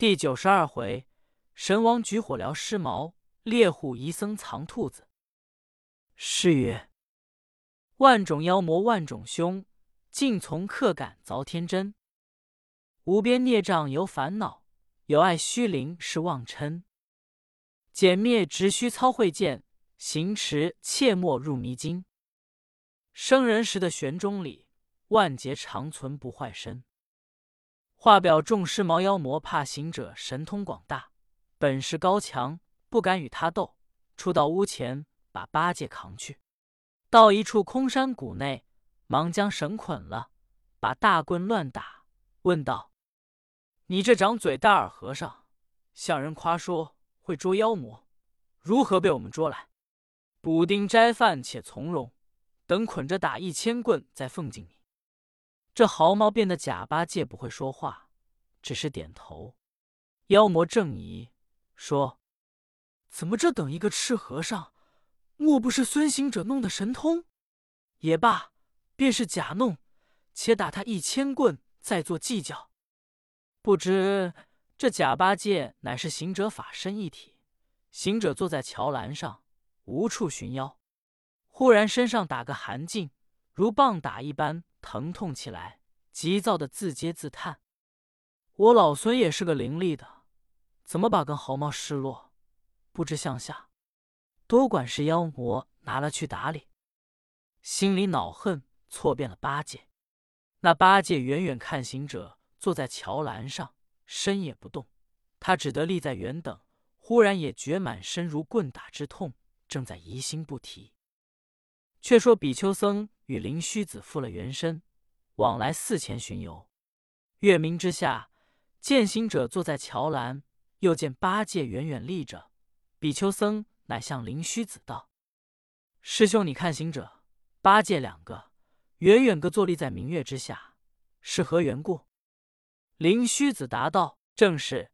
第九十二回，神王举火燎尸毛，猎户遗僧藏兔子。诗曰：万种妖魔万种凶，尽从客感凿天真。无边孽障由烦恼，有爱虚灵是妄嗔。减灭直须操慧剑，行持切莫入迷津。生人时的玄钟里，万劫长存不坏身。画表众尸毛妖魔，怕行者神通广大，本事高强，不敢与他斗。出到屋前，把八戒扛去，到一处空山谷内，忙将绳捆了，把大棍乱打，问道：“你这长嘴大耳和尚，向人夸说会捉妖魔，如何被我们捉来？补丁斋饭且从容，等捆着打一千棍，再奉敬你。”这毫毛变得假八戒不会说话，只是点头。妖魔正疑，说：“怎么这等一个赤和尚，莫不是孙行者弄的神通？也罢，便是假弄，且打他一千棍，再做计较。”不知这假八戒乃是行者法身一体。行者坐在桥栏上，无处寻妖，忽然身上打个寒噤，如棒打一般。疼痛起来，急躁的自嗟自叹：“我老孙也是个伶俐的，怎么把根毫毛失落，不知向下？多管是妖魔拿了去打理。”心里恼恨，错变了八戒。那八戒远远看行者坐在桥栏上，身也不动，他只得立在原等。忽然也觉满身如棍打之痛，正在疑心不提。却说比丘僧。与灵虚子复了原身，往来寺前巡游。月明之下，践行者坐在桥栏，又见八戒远远立着。比丘僧乃向灵虚子道：“师兄，你看行者、八戒两个远远各坐立在明月之下，是何缘故？”灵虚子答道：“正是，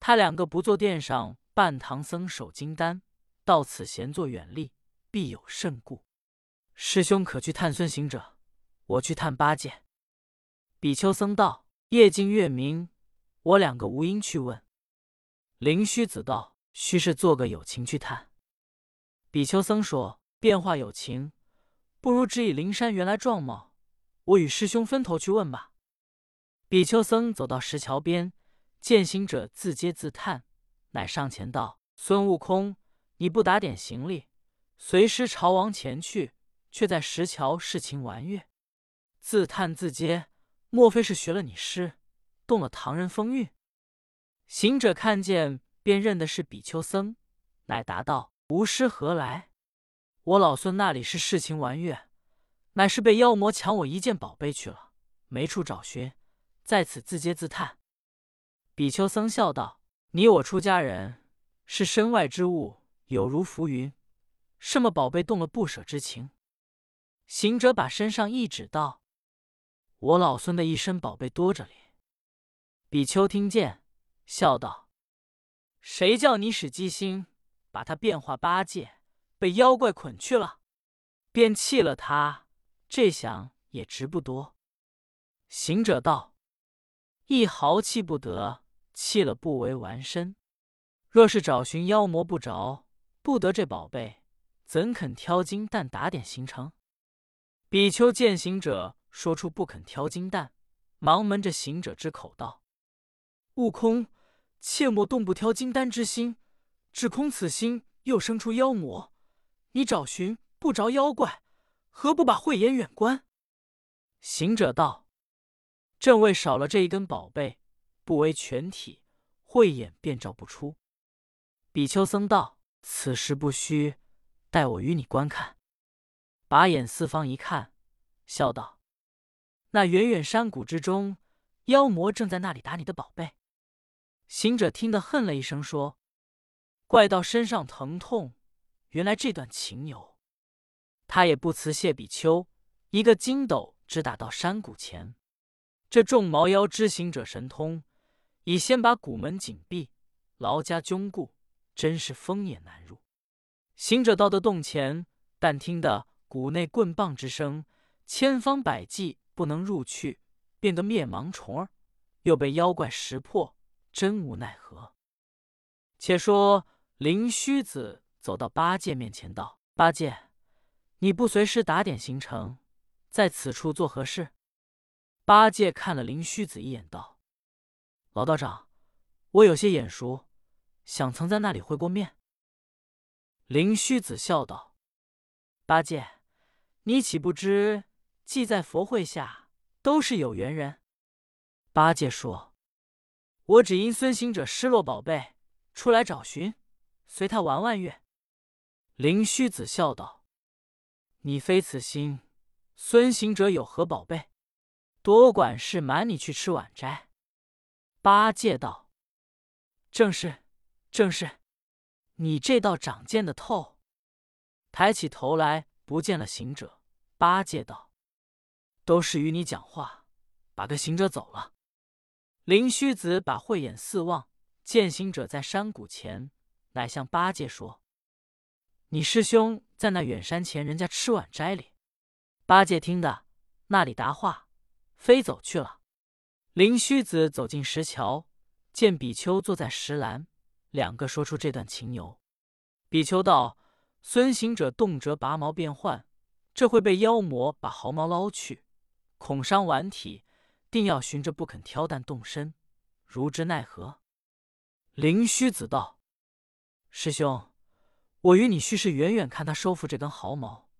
他两个不坐殿上，半唐僧守金丹，到此闲坐远立，必有甚故。”师兄可去探孙行者，我去探八戒。比丘僧道：“夜静月明，我两个无因去问。”灵虚子道：“须是做个有情去探。”比丘僧说：“变化有情，不如只以灵山原来状貌，我与师兄分头去问吧。”比丘僧走到石桥边，见行者自嗟自叹，乃上前道：“孙悟空，你不打点行李，随师朝王前去。”却在石桥视情玩月，自叹自嗟，莫非是学了你诗，动了唐人风韵？行者看见，便认的是比丘僧，乃答道：“吾师何来？我老孙那里是视情玩月，乃是被妖魔抢我一件宝贝去了，没处找寻，在此自嗟自叹。”比丘僧笑道：“你我出家人，是身外之物，有如浮云，什么宝贝动了不舍之情？”行者把身上一指道：“我老孙的一身宝贝多着哩。”比丘听见，笑道：“谁叫你使机心，把他变化八戒，被妖怪捆去了，便弃了他。这想也值不多。”行者道：“一毫弃不得，弃了不为完身。若是找寻妖魔不着，不得这宝贝，怎肯挑金蛋打点行程？”比丘见行者说出不肯挑金蛋，忙闷着行者之口道：“悟空，切莫动不挑金丹之心，只恐此心又生出妖魔。你找寻不着妖怪，何不把慧眼远观？”行者道：“正为少了这一根宝贝，不为全体，慧眼便照不出。”比丘僧道：“此事不虚，待我与你观看。”把眼四方一看，笑道：“那远远山谷之中，妖魔正在那里打你的宝贝。”行者听得恨了一声，说：“怪到身上疼痛，原来这段情由。”他也不辞谢比丘，一个筋斗直打到山谷前。这众毛妖知行者神通，已先把谷门紧闭，牢加窘固，真是风也难入。行者到的洞前，但听得。谷内棍棒之声，千方百计不能入去，变得灭盲虫儿，又被妖怪识破，真无奈何。且说灵虚子走到八戒面前，道：“八戒，你不随师打点行程，在此处做何事？”八戒看了灵虚子一眼，道：“老道长，我有些眼熟，想曾在那里会过面。”灵虚子笑道：“八戒，你岂不知，既在佛会下，都是有缘人？”八戒说：“我只因孙行者失落宝贝，出来找寻，随他玩玩月。”灵虚子笑道：“你非此心，孙行者有何宝贝？多管事，瞒你去吃晚斋。”八戒道：“正是，正是，你这道长见的透。”抬起头来，不见了行者。八戒道：“都是与你讲话，把个行者走了。”灵虚子把慧眼四望，见行者在山谷前，乃向八戒说：“你师兄在那远山前人家吃晚斋里。”八戒听得，那里答话，飞走去了。灵虚子走进石桥，见比丘坐在石栏，两个说出这段情由。比丘道：“孙行者动辄拔毛变幻，这会被妖魔把毫毛捞去，恐伤顽体。”定要寻着不肯挑担动身，如之奈何？灵虚子道：“师兄，我与你须是远远看他收复这根毫毛，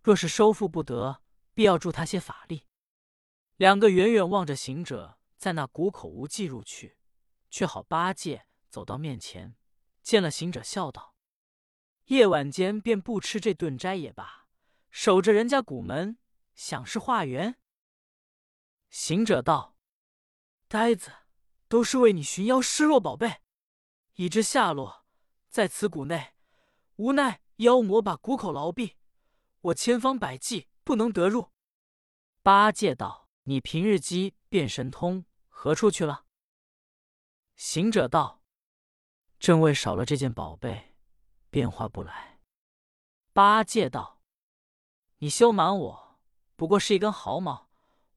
若是收复不得，必要助他些法力。”两个远远望着行者在那谷口无际入去，却好八戒走到面前，见了行者，笑道：“夜晚间便不吃这顿斋也罢，守着人家谷门，想是化缘。”行者道：“呆子，都是为你寻妖失落宝贝，已知下落，在此谷内，无奈妖魔把谷口牢闭，我千方百计不能得入。”八戒道：“你平日机变神通，何处去了？”行者道：“正为少了这件宝贝，变化不来。”八戒道：“你休瞒我，不过是一根毫毛。”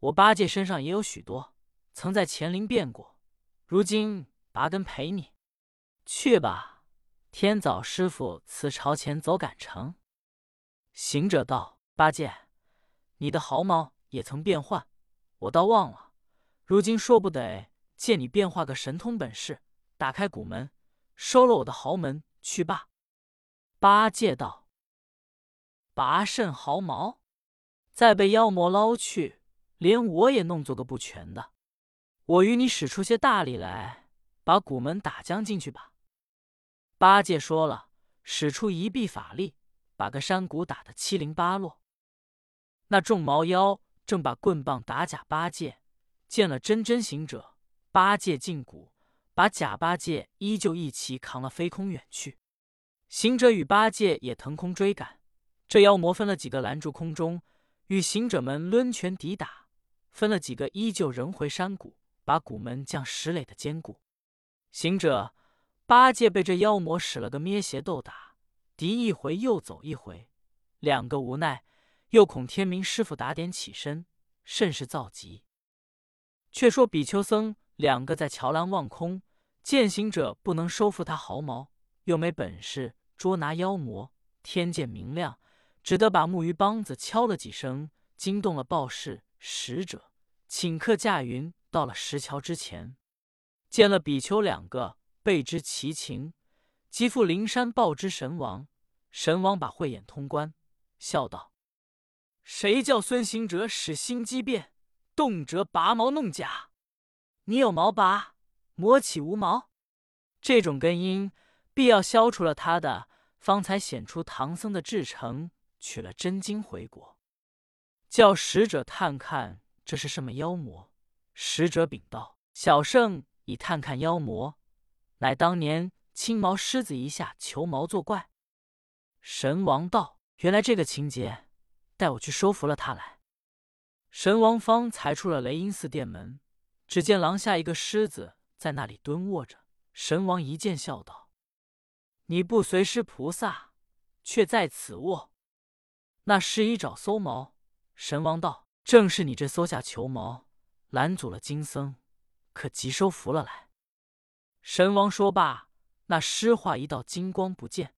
我八戒身上也有许多，曾在乾陵变过，如今拔根陪你。去吧，天早师傅辞朝前走赶程。行者道：“八戒，你的毫毛也曾变换，我倒忘了。如今说不得借你变化个神通本事，打开古门，收了我的豪门去罢。”八戒道：“拔甚毫毛？再被妖魔捞去。”连我也弄做个不全的，我与你使出些大力来，把古门打将进去吧。八戒说了，使出一臂法力，把个山谷打得七零八落。那众毛妖正把棍棒打假八戒，见了真真行者，八戒进谷，把假八戒依旧一齐扛了飞空远去。行者与八戒也腾空追赶，这妖魔分了几个拦住空中，与行者们抡拳抵打。分了几个，依旧仍回山谷，把谷门将石垒的坚固。行者、八戒被这妖魔使了个咩邪斗打，敌一回又走一回，两个无奈，又恐天明师傅打点起身，甚是造急。却说比丘僧两个在桥栏望空，见行者不能收复他毫毛，又没本事捉拿妖魔，天见明亮，只得把木鱼梆子敲了几声，惊动了报事。使者顷刻驾云到了石桥之前，见了比丘两个，备知其情，即赴灵山报知神王。神王把慧眼通关，笑道：“谁叫孙行者使心机变，动辄拔毛弄假？你有毛拔，魔起无毛？这种根因，必要消除了他的，方才显出唐僧的至诚，取了真经回国。”叫使者探看这是什么妖魔。使者禀道：“小圣已探看妖魔，乃当年青毛狮子一下求毛作怪。”神王道：“原来这个情节，带我去收服了他来。”神王方才出了雷音寺殿门，只见廊下一个狮子在那里蹲卧着。神王一见，笑道：“你不随师菩萨，却在此卧。”那狮一爪搜毛。神王道：“正是你这搜下求毛，拦阻了金僧，可急收服了来。”神王说罢，那尸化一道金光不见。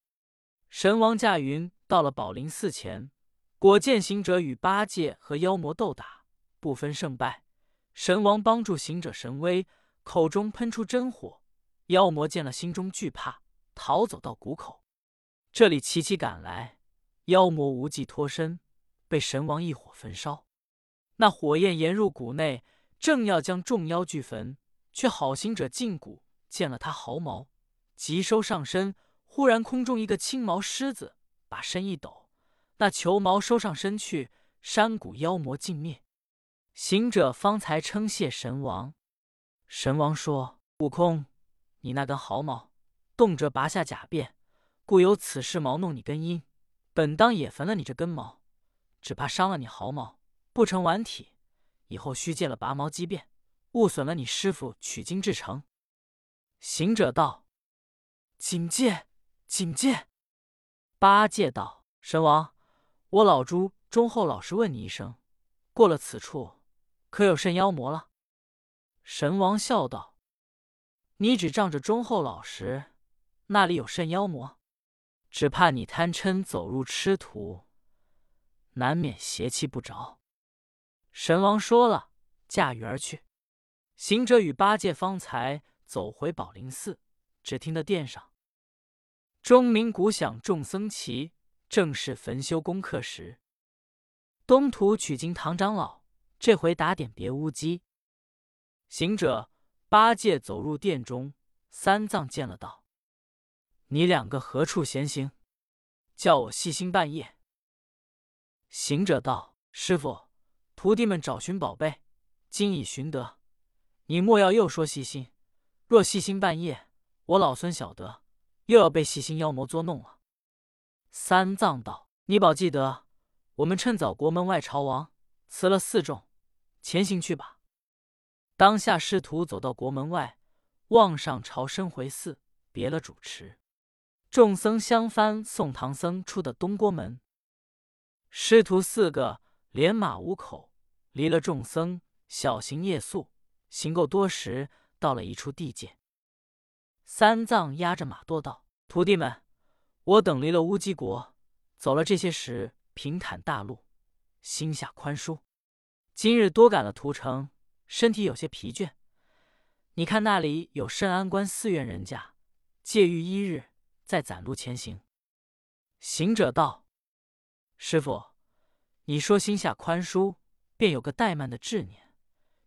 神王驾云到了宝林寺前，果见行者与八戒和妖魔斗打，不分胜败。神王帮助行者神威，口中喷出真火。妖魔见了，心中惧怕，逃走到谷口。这里齐齐赶来，妖魔无计脱身，被神王一火焚烧。那火焰炎入谷内，正要将众妖俱焚，却好行者进谷，见了他毫毛，急收上身。忽然空中一个青毛狮子，把身一抖，那球毛收上身去，山谷妖魔尽灭。行者方才称谢神王。神王说：“悟空，你那根毫毛，动辄拔下甲辫，故有此事毛弄你根因。本当也焚了你这根毛，只怕伤了你毫毛，不成完体。以后须借了拔毛机变，误损了你师傅取经至诚。”行者道：“谨戒，谨戒。”八戒道：“神王，我老猪忠厚老实问你一声，过了此处。”可有甚妖魔了？神王笑道：“你只仗着忠厚老实，那里有甚妖魔？只怕你贪嗔走入痴途，难免邪气不着。”神王说了，驾驭而去。行者与八戒方才走回宝林寺，只听得殿上钟鸣鼓响，众僧齐，正是焚修功课时。东土取经唐长老。这回打点别乌鸡。行者、八戒走入殿中，三藏见了道：“你两个何处闲行？叫我细心半夜。”行者道：“师傅，徒弟们找寻宝贝，今已寻得。你莫要又说细心，若细心半夜，我老孙晓得，又要被细心妖魔捉弄了。”三藏道：“你保记得，我们趁早国门外朝王辞了四众。”前行去吧。当下师徒走到国门外，望上朝申回寺，别了主持。众僧相翻送唐僧出的东郭门。师徒四个连马五口，离了众僧，小行夜宿，行够多时，到了一处地界。三藏压着马多道：“徒弟们，我等离了乌鸡国，走了这些时，平坦大路，心下宽舒。”今日多赶了途程，身体有些疲倦。你看那里有圣安关寺院人家，借寓一日，再攒路前行。行者道：“师傅，你说心下宽舒，便有个怠慢的执念；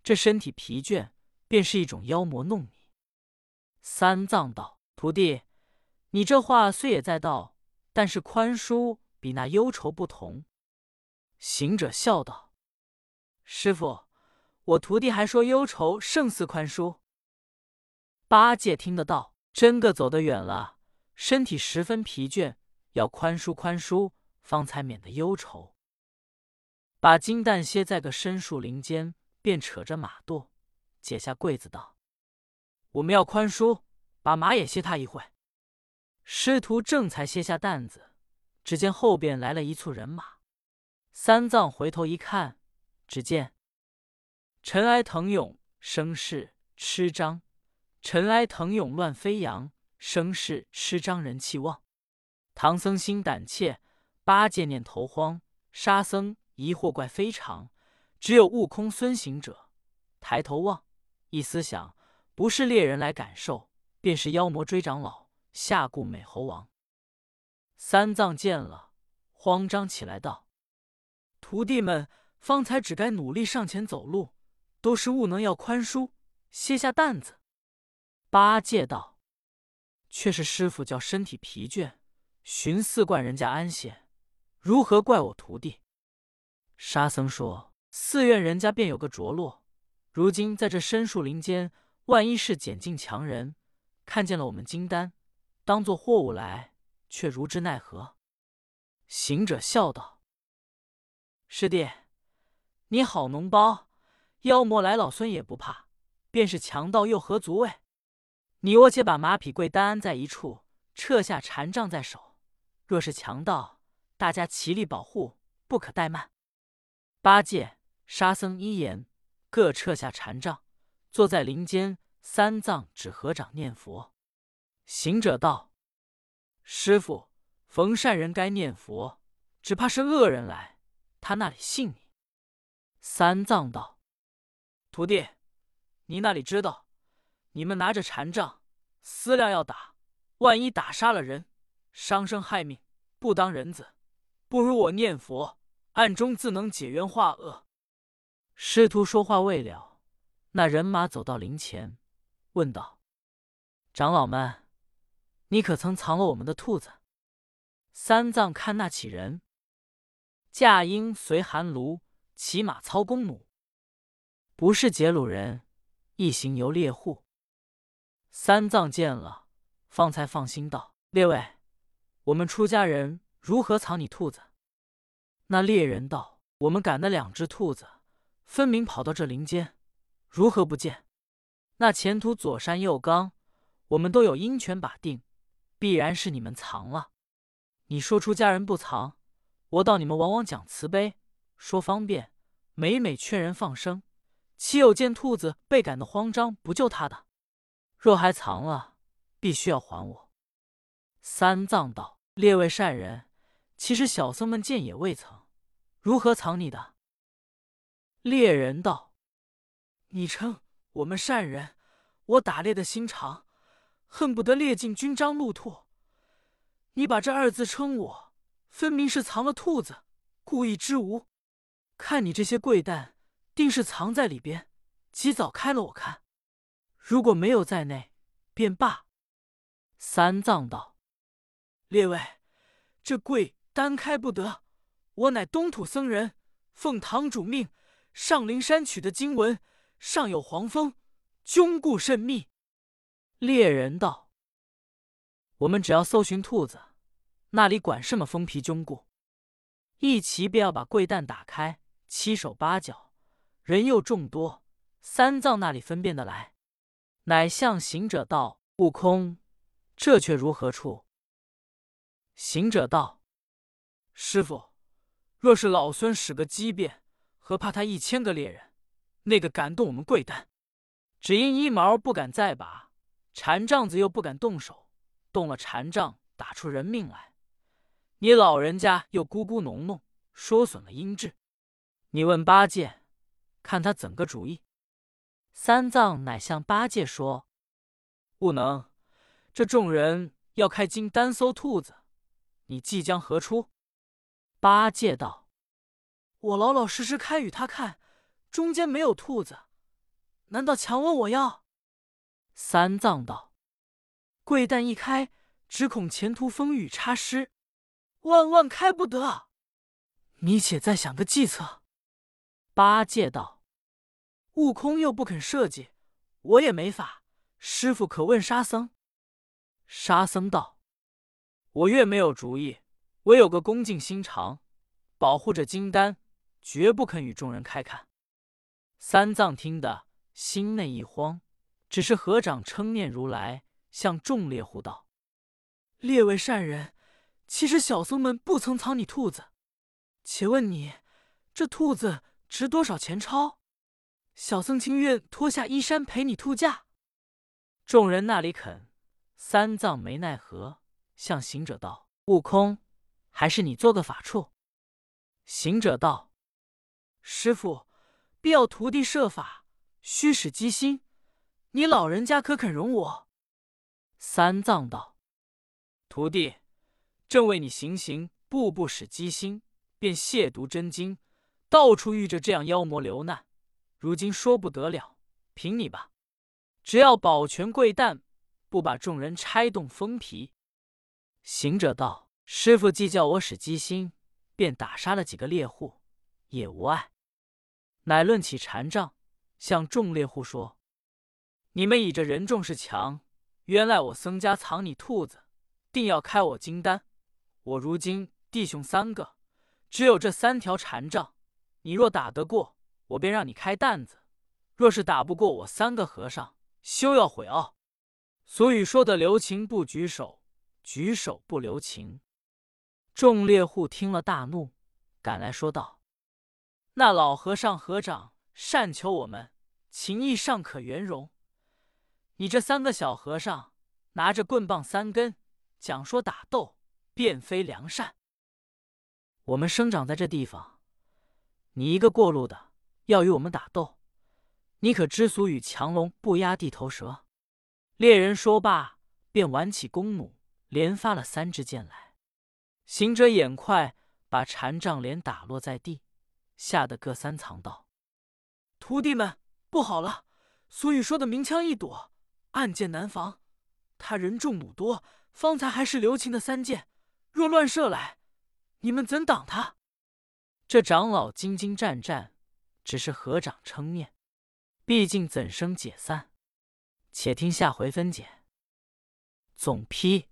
这身体疲倦，便是一种妖魔弄你。”三藏道：“徒弟，你这话虽也在道，但是宽舒比那忧愁不同。”行者笑道。师傅，我徒弟还说忧愁胜似宽恕。八戒听得到，真个走得远了，身体十分疲倦，要宽恕宽恕，方才免得忧愁。把金蛋歇在个深树林间，便扯着马垛，解下柜子道：“我们要宽恕，把马也歇他一会。”师徒正才歇下担子，只见后边来了一簇人马。三藏回头一看。只见尘埃腾涌，声势吃张；尘埃腾涌，乱飞扬，声势吃张，人气旺。唐僧心胆怯，八戒念头慌，沙僧疑惑怪非常，只有悟空孙行者抬头望，一思想，不是猎人来感受，便是妖魔追长老下顾美猴王。三藏见了，慌张起来道：“徒弟们。”方才只该努力上前走路，都是悟能要宽恕，歇下担子。八戒道：“却是师傅叫身体疲倦，寻寺观人家安歇，如何怪我徒弟？”沙僧说：“寺院人家便有个着落，如今在这深树林间，万一是捡进强人，看见了我们金丹，当做货物来，却如之奈何？”行者笑道：“师弟。”你好，脓包！妖魔来，老孙也不怕；便是强盗，又何足畏？你我且把马匹贵单安在一处，撤下禅杖在手。若是强盗，大家齐力保护，不可怠慢。八戒、沙僧一言，各撤下禅杖，坐在林间，三藏指合掌念佛。行者道：“师傅，逢善人该念佛，只怕是恶人来，他那里信你？”三藏道：“徒弟，你那里知道？你们拿着禅杖，思量要打，万一打杀了人，伤生害命，不当人子，不如我念佛，暗中自能解冤化恶。”师徒说话未了，那人马走到灵前，问道：“长老们，你可曾藏了我们的兔子？”三藏看那起人，驾鹰随寒庐。骑马操弓弩，不是劫掳人，一行游猎户。三藏见了，方才放心道：“列位，我们出家人如何藏你兔子？”那猎人道：“我们赶的两只兔子，分明跑到这林间，如何不见？那前途左山右冈，我们都有鹰犬把定，必然是你们藏了。你说出家人不藏，我道你们往往讲慈悲。”说方便，每每劝人放生，岂有见兔子被赶的慌张不救他的？若还藏了，必须要还我。三藏道：“列位善人，其实小僧们见也未曾，如何藏你的？”猎人道：“你称我们善人，我打猎的心肠，恨不得猎尽军章鹿兔。你把这二字称我，分明是藏了兔子，故意之无。”看你这些贵蛋，定是藏在里边，及早开了我看。如果没有在内，便罢。三藏道：“列位，这柜单开不得。我乃东土僧人，奉堂主命上灵山取的经文，上有黄封，窘固甚密。”猎人道：“我们只要搜寻兔子，那里管什么封皮窘固？一齐便要把柜蛋打开。”七手八脚，人又众多，三藏那里分辨得来？乃向行者道：“悟空，这却如何处？”行者道：“师傅，若是老孙使个机变，何怕他一千个猎人？那个敢动我们贵丹？只因一毛不敢再拔，禅杖子又不敢动手，动了禅杖，打出人命来。你老人家又咕咕哝哝，说损了音质。”你问八戒，看他怎个主意？三藏乃向八戒说：“不能，这众人要开金丹搜兔子，你即将何出？”八戒道：“我老老实实开与他看，中间没有兔子，难道强问我要？”三藏道：“贵蛋一开，只恐前途风雨差失，万万开不得。你且再想个计策。”八戒道：“悟空又不肯设计，我也没法。师傅可问沙僧。”沙僧道：“我越没有主意，唯有个恭敬心肠，保护着金丹，绝不肯与众人开看。”三藏听得心内一慌，只是合掌称念如来，向众猎户道：“列位善人，其实小僧们不曾藏你兔子。且问你，这兔子？”值多少钱钞？小僧情愿脱下衣衫陪你兔驾。众人那里肯？三藏没奈何，向行者道：“悟空，还是你做个法处。”行者道：“师傅，必要徒弟设法，须使机心。你老人家可肯容我？”三藏道：“徒弟，正为你行行，步步使机心，便亵渎真经。”到处遇着这样妖魔流难，如今说不得了，凭你吧，只要保全贵蛋，不把众人拆动封皮。行者道：“师傅既叫我使机心，便打杀了几个猎户，也无碍。”乃论起禅杖，向众猎户说：“你们以这人众是强，原来我僧家藏你兔子，定要开我金丹。我如今弟兄三个，只有这三条禅杖。”你若打得过，我便让你开担子；若是打不过我三个和尚，休要悔懊。俗语说的“留情不举手，举手不留情”。众猎户听了大怒，赶来说道：“那老和尚合掌，善求我们情义尚可圆融。你这三个小和尚拿着棍棒三根，讲说打斗，便非良善。我们生长在这地方，你一个过路的要与我们打斗，你可知俗语“强龙不压地头蛇”？猎人说罢，便挽起弓弩，连发了三支箭来。行者眼快，把禅杖连打落在地，吓得各三藏道：“徒弟们，不好了！俗语说的明枪易躲，暗箭难防。他人众弩多，方才还是留情的三箭，若乱射来。”你们怎挡他？这长老兢兢战战，只是合掌称念。毕竟怎生解散？且听下回分解。总批：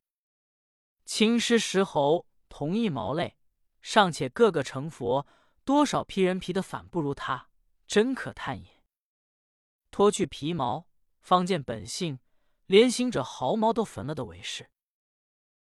青狮石猴同一毛类，尚且个个成佛，多少披人皮的反不如他，真可叹也。脱去皮毛，方见本性，连行者毫毛都焚了的为是。